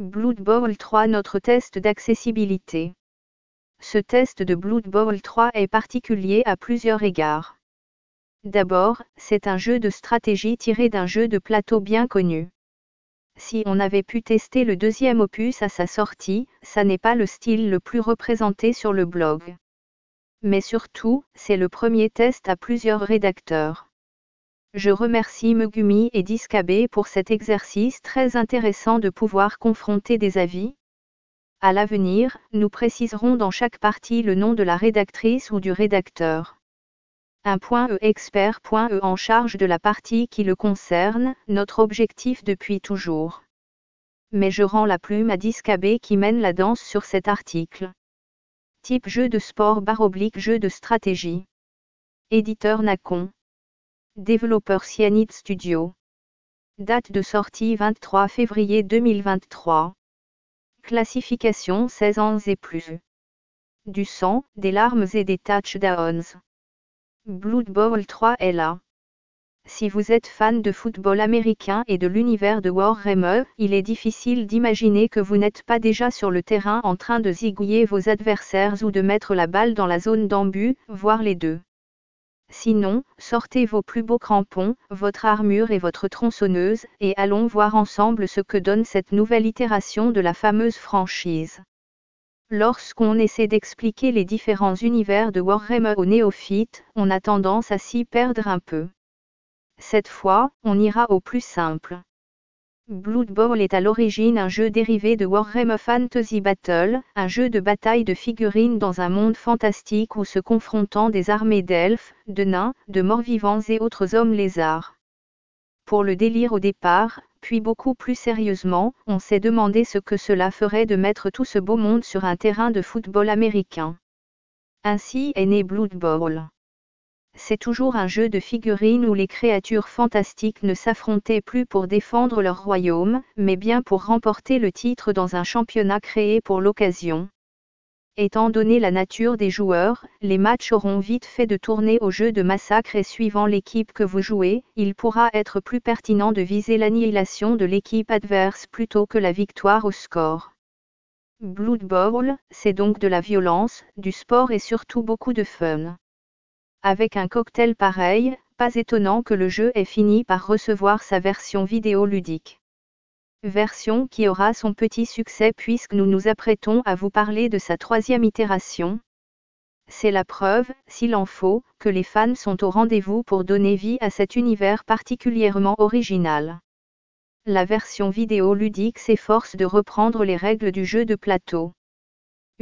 Blood Bowl 3 Notre test d'accessibilité. Ce test de Blood Bowl 3 est particulier à plusieurs égards. D'abord, c'est un jeu de stratégie tiré d'un jeu de plateau bien connu. Si on avait pu tester le deuxième opus à sa sortie, ça n'est pas le style le plus représenté sur le blog. Mais surtout, c'est le premier test à plusieurs rédacteurs. Je remercie Megumi et Discabé pour cet exercice très intéressant de pouvoir confronter des avis. À l'avenir, nous préciserons dans chaque partie le nom de la rédactrice ou du rédacteur. Un point E expert point E en charge de la partie qui le concerne, notre objectif depuis toujours. Mais je rends la plume à Discabé qui mène la danse sur cet article. Type jeu de sport barre oblique jeu de stratégie. Éditeur Nacon. Développeur Cyanide Studio. Date de sortie 23 février 2023. Classification 16 ans et plus. Du sang, des larmes et des touchdowns. Blood Bowl 3 est là. Si vous êtes fan de football américain et de l'univers de Warhammer, il est difficile d'imaginer que vous n'êtes pas déjà sur le terrain en train de zigouiller vos adversaires ou de mettre la balle dans la zone d'embut, voire les deux. Sinon, sortez vos plus beaux crampons, votre armure et votre tronçonneuse, et allons voir ensemble ce que donne cette nouvelle itération de la fameuse franchise. Lorsqu'on essaie d'expliquer les différents univers de Warhammer aux néophytes, on a tendance à s'y perdre un peu. Cette fois, on ira au plus simple. Blood Bowl est à l'origine un jeu dérivé de Warhammer Fantasy Battle, un jeu de bataille de figurines dans un monde fantastique où se confrontant des armées d'elfes, de nains, de morts-vivants et autres hommes lézards. Pour le délire au départ, puis beaucoup plus sérieusement, on s'est demandé ce que cela ferait de mettre tout ce beau monde sur un terrain de football américain. Ainsi est né Blood Bowl c'est toujours un jeu de figurines où les créatures fantastiques ne s'affrontaient plus pour défendre leur royaume, mais bien pour remporter le titre dans un championnat créé pour l'occasion. Étant donné la nature des joueurs, les matchs auront vite fait de tourner au jeu de massacre et suivant l'équipe que vous jouez, il pourra être plus pertinent de viser l'annihilation de l'équipe adverse plutôt que la victoire au score. Blood Bowl, c'est donc de la violence, du sport et surtout beaucoup de fun. Avec un cocktail pareil, pas étonnant que le jeu ait fini par recevoir sa version vidéo ludique. Version qui aura son petit succès puisque nous nous apprêtons à vous parler de sa troisième itération. C'est la preuve, s'il en faut, que les fans sont au rendez-vous pour donner vie à cet univers particulièrement original. La version vidéo ludique s'efforce de reprendre les règles du jeu de plateau.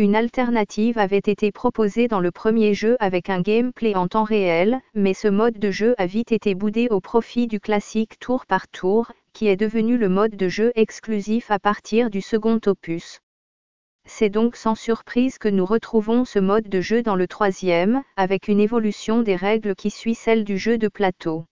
Une alternative avait été proposée dans le premier jeu avec un gameplay en temps réel, mais ce mode de jeu a vite été boudé au profit du classique tour par tour, qui est devenu le mode de jeu exclusif à partir du second opus. C'est donc sans surprise que nous retrouvons ce mode de jeu dans le troisième, avec une évolution des règles qui suit celle du jeu de plateau.